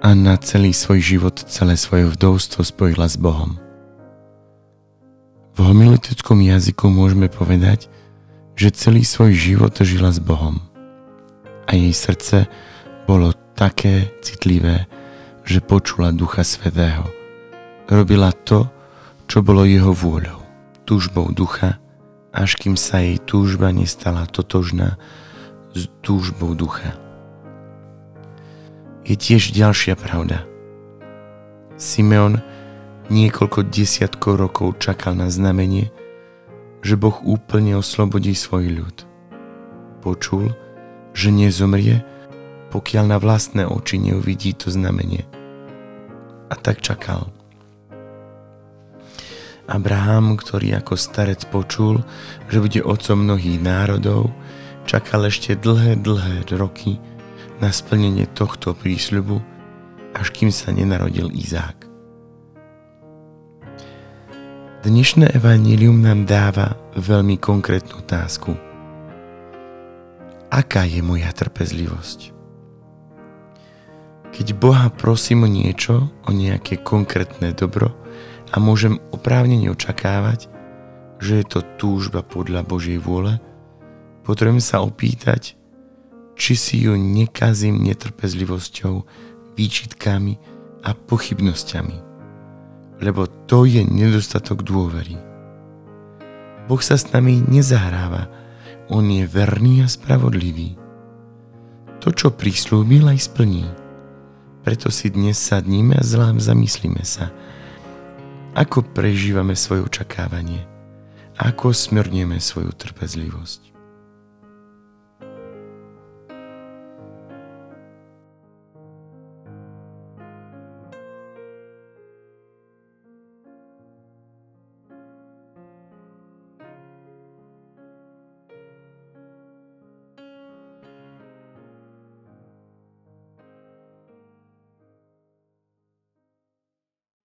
a na celý svoj život, celé svoje vdovstvo spojila s Bohom. V homiletickom jazyku môžeme povedať, že celý svoj život žila s Bohom. A jej srdce bolo také citlivé, že počula Ducha Svetého. Robila to, čo bolo jeho vôľou, túžbou ducha, až kým sa jej túžba nestala totožná s túžbou ducha je tiež ďalšia pravda. Simeon niekoľko desiatkov rokov čakal na znamenie, že Boh úplne oslobodí svoj ľud. Počul, že nezomrie, pokiaľ na vlastné oči neuvidí to znamenie. A tak čakal. Abraham, ktorý ako starec počul, že bude otcom mnohých národov, čakal ešte dlhé, dlhé roky, na splnenie tohto prísľubu, až kým sa nenarodil Izák. Dnešné evanílium nám dáva veľmi konkrétnu otázku. Aká je moja trpezlivosť? Keď Boha prosím o niečo, o nejaké konkrétne dobro a môžem oprávnene očakávať, že je to túžba podľa Božej vôle, potrebujem sa opýtať, či si ju nekazím netrpezlivosťou, výčitkami a pochybnosťami. Lebo to je nedostatok dôvery. Boh sa s nami nezahráva, On je verný a spravodlivý. To, čo prislúbil, aj splní. Preto si dnes sadníme a zlám zamyslíme sa, ako prežívame svoje očakávanie, ako smrnieme svoju trpezlivosť.